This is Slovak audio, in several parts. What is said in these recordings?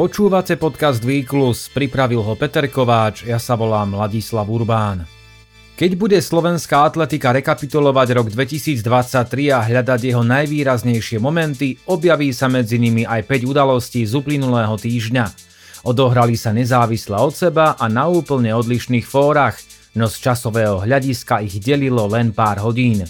Počúvate podcast Výklus, pripravil ho Peter Kováč, ja sa volám Ladislav Urbán. Keď bude slovenská atletika rekapitulovať rok 2023 a hľadať jeho najvýraznejšie momenty, objaví sa medzi nimi aj 5 udalostí z uplynulého týždňa. Odohrali sa nezávisle od seba a na úplne odlišných fórach, no z časového hľadiska ich delilo len pár hodín.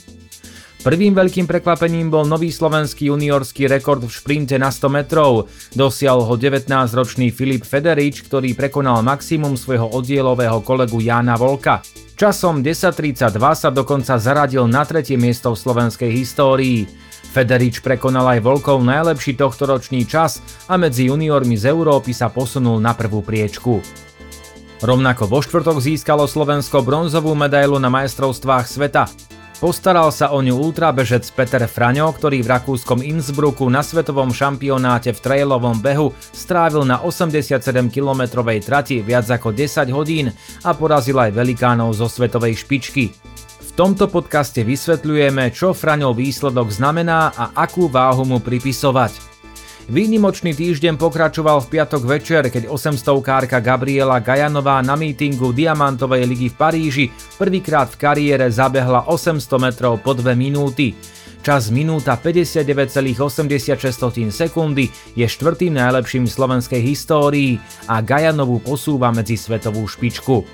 Prvým veľkým prekvapením bol nový slovenský juniorský rekord v šprinte na 100 metrov. Dosial ho 19-ročný Filip Federič, ktorý prekonal maximum svojho oddielového kolegu Jána Volka. Časom 10.32 sa dokonca zaradil na tretie miesto v slovenskej histórii. Federič prekonal aj Volkov najlepší tohtoročný čas a medzi juniormi z Európy sa posunul na prvú priečku. Rovnako vo štvrtok získalo Slovensko bronzovú medailu na majstrovstvách sveta. Postaral sa o ňu ultrabežec Peter Fraňo, ktorý v rakúskom Innsbrucku na svetovom šampionáte v trailovom behu strávil na 87-kilometrovej trati viac ako 10 hodín a porazil aj velikánov zo svetovej špičky. V tomto podcaste vysvetľujeme, čo Fraňov výsledok znamená a akú váhu mu pripisovať. Výnimočný týždeň pokračoval v piatok večer, keď 800-kárka Gabriela Gajanová na mítingu Diamantovej ligy v Paríži prvýkrát v kariére zabehla 800 metrov po 2 minúty. Čas minúta 59,86 sekundy je štvrtým najlepším v slovenskej histórii a Gajanovu posúva medzi svetovú špičku.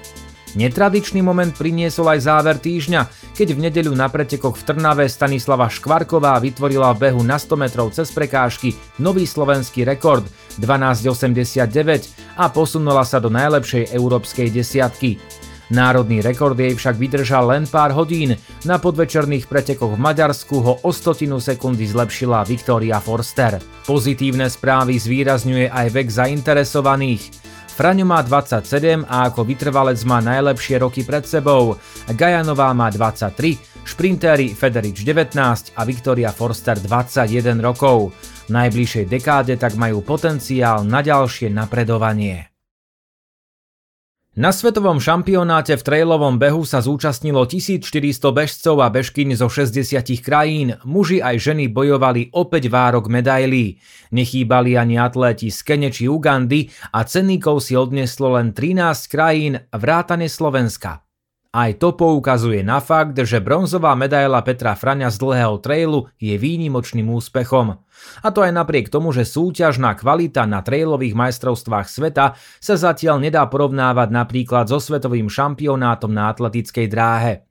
Netradičný moment priniesol aj záver týždňa, keď v nedeľu na pretekoch v Trnave Stanislava Škvarková vytvorila v behu na 100 metrov cez prekážky nový slovenský rekord 12.89 a posunula sa do najlepšej európskej desiatky. Národný rekord jej však vydržal len pár hodín, na podvečerných pretekoch v Maďarsku ho o stotinu sekundy zlepšila Viktoria Forster. Pozitívne správy zvýrazňuje aj vek zainteresovaných. Fraňo má 27 a ako vytrvalec má najlepšie roky pred sebou. Gajanová má 23, šprintéri Federič 19 a Viktoria Forster 21 rokov. V najbližšej dekáde tak majú potenciál na ďalšie napredovanie. Na svetovom šampionáte v trailovom behu sa zúčastnilo 1400 bežcov a bežkyň zo 60 krajín. Muži aj ženy bojovali opäť várok medailí. Nechýbali ani atléti z Kene či Ugandy a cenníkov si odneslo len 13 krajín vrátane Slovenska. Aj to poukazuje na fakt, že bronzová medaila Petra Fraňa z dlhého trailu je výnimočným úspechom. A to aj napriek tomu, že súťažná kvalita na trailových majstrovstvách sveta sa zatiaľ nedá porovnávať napríklad so svetovým šampionátom na atletickej dráhe.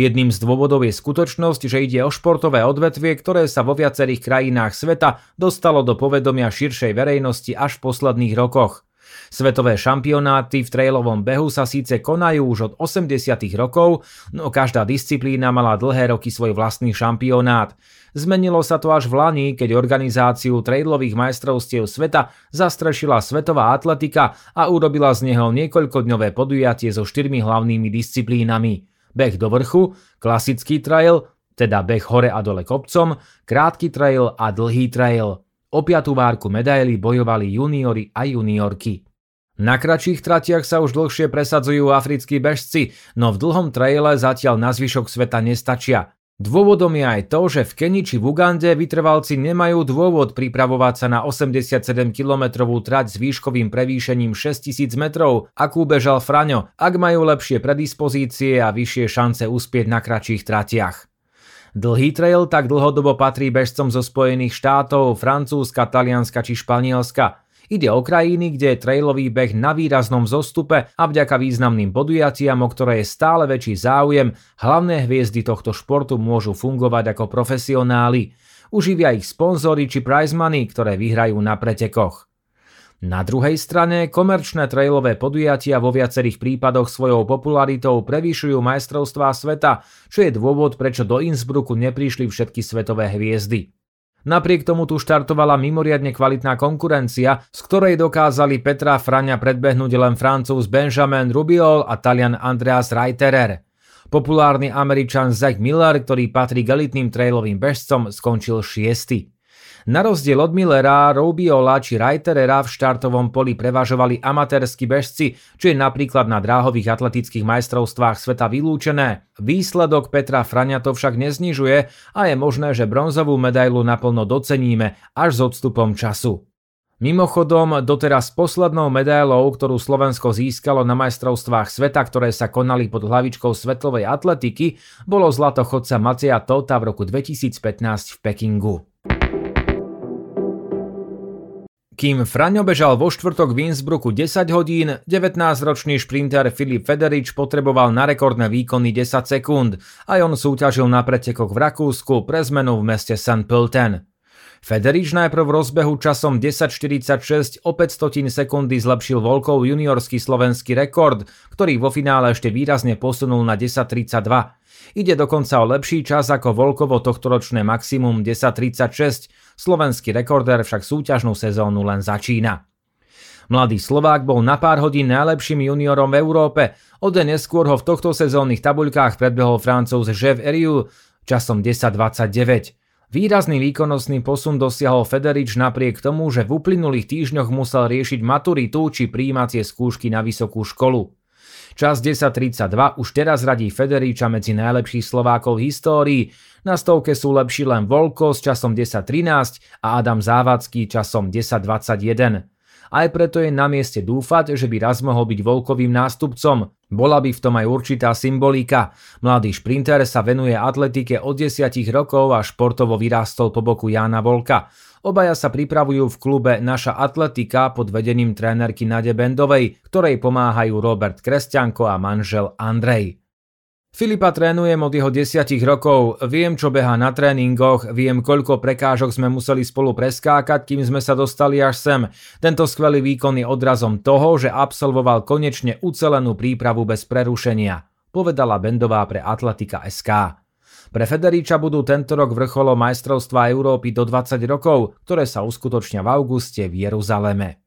Jedným z dôvodov je skutočnosť, že ide o športové odvetvie, ktoré sa vo viacerých krajinách sveta dostalo do povedomia širšej verejnosti až v posledných rokoch. Svetové šampionáty v trailovom behu sa síce konajú už od 80. rokov, no každá disciplína mala dlhé roky svoj vlastný šampionát. Zmenilo sa to až v Lani, keď organizáciu trailových majstrovstiev sveta zastrešila Svetová atletika a urobila z neho niekoľkodňové podujatie so štyrmi hlavnými disciplínami. Beh do vrchu, klasický trail, teda beh hore a dole kopcom, krátky trail a dlhý trail. O piatú várku medaily bojovali juniori a juniorky. Na kratších tratiach sa už dlhšie presadzujú africkí bežci, no v dlhom traile zatiaľ na zvyšok sveta nestačia. Dôvodom je aj to, že v Keni či v Ugande vytrvalci nemajú dôvod pripravovať sa na 87-kilometrovú trať s výškovým prevýšením 6000 metrov, akú bežal Fraňo, ak majú lepšie predispozície a vyššie šance uspieť na kratších tratiach. Dlhý trail tak dlhodobo patrí bežcom zo Spojených štátov, Francúzska, Talianska či Španielska. Ide o krajiny, kde je trailový beh na výraznom zostupe a vďaka významným podujatiam, o ktoré je stále väčší záujem, hlavné hviezdy tohto športu môžu fungovať ako profesionáli. Uživia ich sponzory či prize money, ktoré vyhrajú na pretekoch. Na druhej strane, komerčné trailové podujatia vo viacerých prípadoch svojou popularitou prevýšujú majstrovstvá sveta, čo je dôvod, prečo do Innsbrucku neprišli všetky svetové hviezdy. Napriek tomu tu štartovala mimoriadne kvalitná konkurencia, z ktorej dokázali Petra Frania predbehnúť len francúz Benjamin Rubiol a talian Andreas Reiterer. Populárny američan Zach Miller, ktorý patrí k elitným trailovým bežcom, skončil šiesty. Na rozdiel od Millera, Robiola či Reiterera v štartovom poli prevažovali amatérski bežci, čo je napríklad na dráhových atletických majstrovstvách sveta vylúčené. Výsledok Petra Frania to však neznižuje a je možné, že bronzovú medailu naplno doceníme až s odstupom času. Mimochodom, doteraz poslednou medailou, ktorú Slovensko získalo na majstrovstvách sveta, ktoré sa konali pod hlavičkou svetovej atletiky, bolo zlato chodca Macia Tota v roku 2015 v Pekingu. Kým Fraňo bežal vo štvrtok v Innsbrucku 10 hodín, 19-ročný šprinter Filip Federič potreboval na rekordné výkony 10 sekúnd a on súťažil na pretekoch v Rakúsku pre zmenu v meste St. Pölten. Federič najprv v rozbehu časom 10.46 o 500 sekundy zlepšil Volkov juniorský slovenský rekord, ktorý vo finále ešte výrazne posunul na 10.32. Ide dokonca o lepší čas ako Volkovo tohtoročné maximum 10.36, slovenský rekordér však súťažnú sezónu len začína. Mladý Slovák bol na pár hodín najlepším juniorom v Európe, o deň neskôr ho v tohto sezónnych tabuľkách predbehol francúz Jev Eriu časom 10.29. Výrazný výkonnostný posun dosiahol Federič napriek tomu, že v uplynulých týždňoch musel riešiť maturitu či príjímacie skúšky na vysokú školu. Čas 10.32 už teraz radí Federiča medzi najlepších Slovákov v histórii. Na stovke sú lepší len Volko s časom 10.13 a Adam Závacký časom 10.21. Aj preto je na mieste dúfať, že by raz mohol byť Volkovým nástupcom. Bola by v tom aj určitá symbolika. Mladý šprinter sa venuje atletike od 10 rokov a športovo vyrástol po boku Jána Volka. Obaja sa pripravujú v klube Naša atletika pod vedením trénerky Nade Bendovej, ktorej pomáhajú Robert Kresťanko a manžel Andrej. Filipa trénujem od jeho desiatich rokov, viem čo beha na tréningoch, viem koľko prekážok sme museli spolu preskákať, kým sme sa dostali až sem. Tento skvelý výkon je odrazom toho, že absolvoval konečne ucelenú prípravu bez prerušenia, povedala Bendová pre Atletika SK. Pre Federiča budú tento rok vrcholo majstrovstva Európy do 20 rokov, ktoré sa uskutočnia v auguste v Jeruzaleme.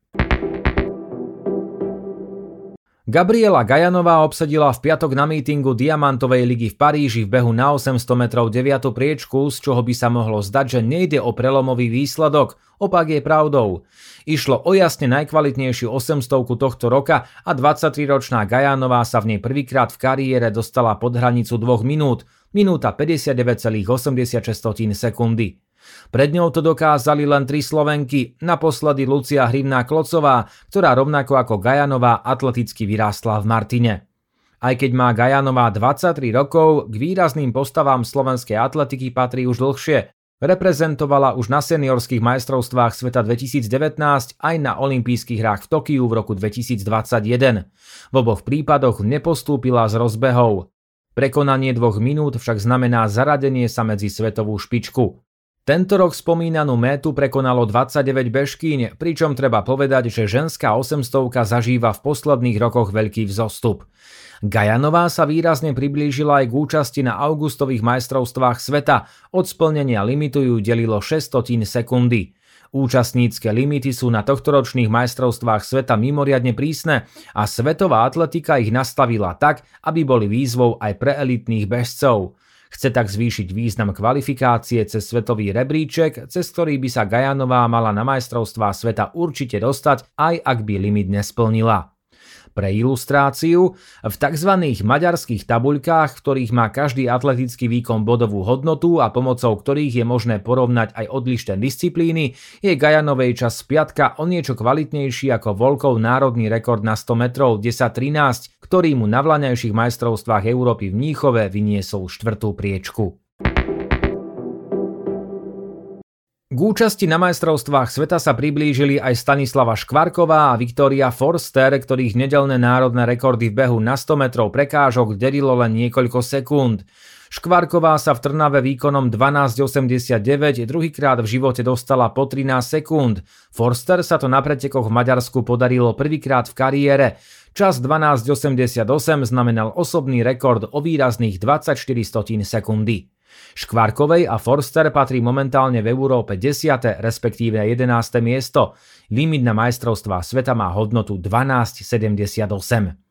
Gabriela Gajanová obsadila v piatok na mítingu Diamantovej ligy v Paríži v behu na 800 metrov 9. priečku, z čoho by sa mohlo zdať, že nejde o prelomový výsledok, opak je pravdou. Išlo o jasne najkvalitnejšiu 800 tohto roka a 23-ročná Gajanová sa v nej prvýkrát v kariére dostala pod hranicu 2 minút, minúta 59,86 sekundy. Pred ňou to dokázali len tri Slovenky, naposledy Lucia Hrivná Klocová, ktorá rovnako ako Gajanová atleticky vyrástla v Martine. Aj keď má Gajanová 23 rokov, k výrazným postavám slovenskej atletiky patrí už dlhšie. Reprezentovala už na seniorských majstrovstvách sveta 2019 aj na olympijských hrách v Tokiu v roku 2021. V oboch prípadoch nepostúpila z rozbehov. Prekonanie dvoch minút však znamená zaradenie sa medzi svetovú špičku. Tento rok spomínanú métu prekonalo 29 bežkýň, pričom treba povedať, že ženská 800 zažíva v posledných rokoch veľký vzostup. Gajanová sa výrazne priblížila aj k účasti na augustových majstrovstvách sveta, od splnenia limitu ju delilo 600 sekundy. Účastnícke limity sú na tohtoročných majstrovstvách sveta mimoriadne prísne a svetová atletika ich nastavila tak, aby boli výzvou aj pre elitných bežcov. Chce tak zvýšiť význam kvalifikácie cez svetový rebríček, cez ktorý by sa Gajanová mala na majstrovstvá sveta určite dostať, aj ak by limit nesplnila. Pre ilustráciu, v tzv. maďarských tabuľkách, v ktorých má každý atletický výkon bodovú hodnotu a pomocou ktorých je možné porovnať aj odlišné disciplíny, je Gajanovej čas z o niečo kvalitnejší ako Volkov národný rekord na 100 metrov 10.13, ktorý mu na vlaňajších majstrovstvách Európy v Mníchove vyniesol štvrtú priečku. K účasti na majstrovstvách sveta sa priblížili aj Stanislava Škvarková a Viktória Forster, ktorých nedelné národné rekordy v behu na 100 metrov prekážok delilo len niekoľko sekúnd. Škvarková sa v Trnave výkonom 12.89 druhýkrát v živote dostala po 13 sekúnd. Forster sa to na pretekoch v Maďarsku podarilo prvýkrát v kariére. Čas 12.88 znamenal osobný rekord o výrazných 24 sekundy. Škvarkovej a Forster patrí momentálne v Európe 10. respektíve 11. miesto. Limit na majstrovstvá sveta má hodnotu 12,78.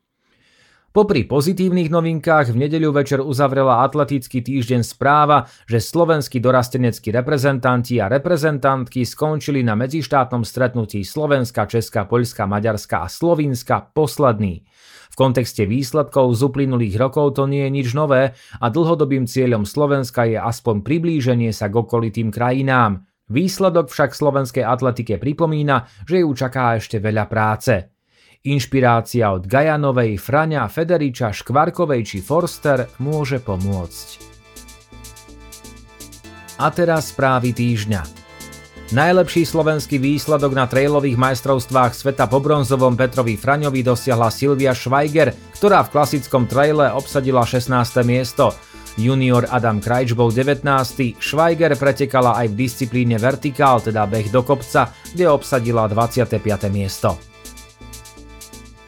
Popri pozitívnych novinkách v nedeľu večer uzavrela atletický týždeň správa, že slovenskí dorasteneckí reprezentanti a reprezentantky skončili na medzištátnom stretnutí Slovenska, Česka, Poľska, Maďarska a Slovinska posledný. V kontexte výsledkov z uplynulých rokov to nie je nič nové a dlhodobým cieľom Slovenska je aspoň priblíženie sa k okolitým krajinám. Výsledok však slovenskej atletike pripomína, že ju čaká ešte veľa práce. Inšpirácia od Gajanovej, Fraňa, Federiča, Škvarkovej či Forster môže pomôcť. A teraz správy týždňa. Najlepší slovenský výsledok na trailových majstrovstvách sveta po bronzovom Petrovi Fraňovi dosiahla Silvia Schweiger, ktorá v klasickom traile obsadila 16. miesto. Junior Adam Krajč bol 19. Schweiger pretekala aj v disciplíne vertikál, teda beh do kopca, kde obsadila 25. miesto.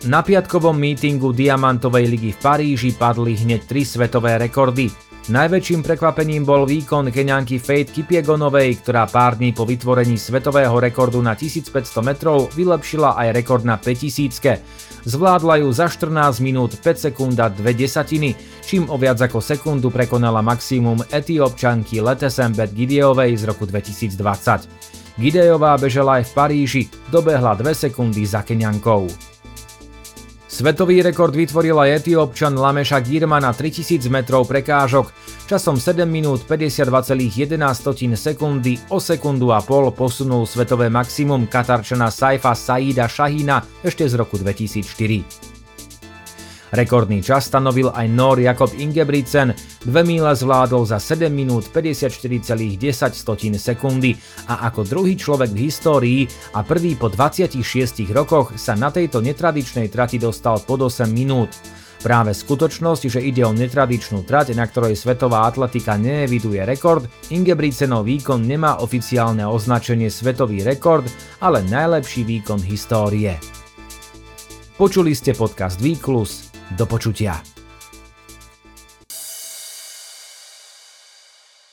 Na piatkovom mítingu Diamantovej ligy v Paríži padli hneď tri svetové rekordy. Najväčším prekvapením bol výkon Keňanky Faith Kipiegonovej, ktorá pár dní po vytvorení svetového rekordu na 1500 metrov vylepšila aj rekord na 5000. Zvládla ju za 14 minút 5 sekúnd a 2 desatiny, čím o viac ako sekundu prekonala maximum etiopčanky Letesembet Gideovej z roku 2020. Gideová bežala aj v Paríži, dobehla 2 sekundy za Keňankou. Svetový rekord vytvoril aj etiópčan Lameša Girma na 3000 metrov prekážok. Časom 7 minút 52,11 sekundy o sekundu a pol posunul svetové maximum Katarčana Saifa Saida Shahina ešte z roku 2004. Rekordný čas stanovil aj Nor Jakob Ingebrigtsen, dve míle zvládol za 7 minút 54,10 sekundy a ako druhý človek v histórii a prvý po 26 rokoch sa na tejto netradičnej trati dostal pod 8 minút. Práve skutočnosť, že ide o netradičnú trať, na ktorej svetová atletika neeviduje rekord, Ingebrigtsenov výkon nemá oficiálne označenie svetový rekord, ale najlepší výkon histórie. Počuli ste podcast Výklus, do počutia.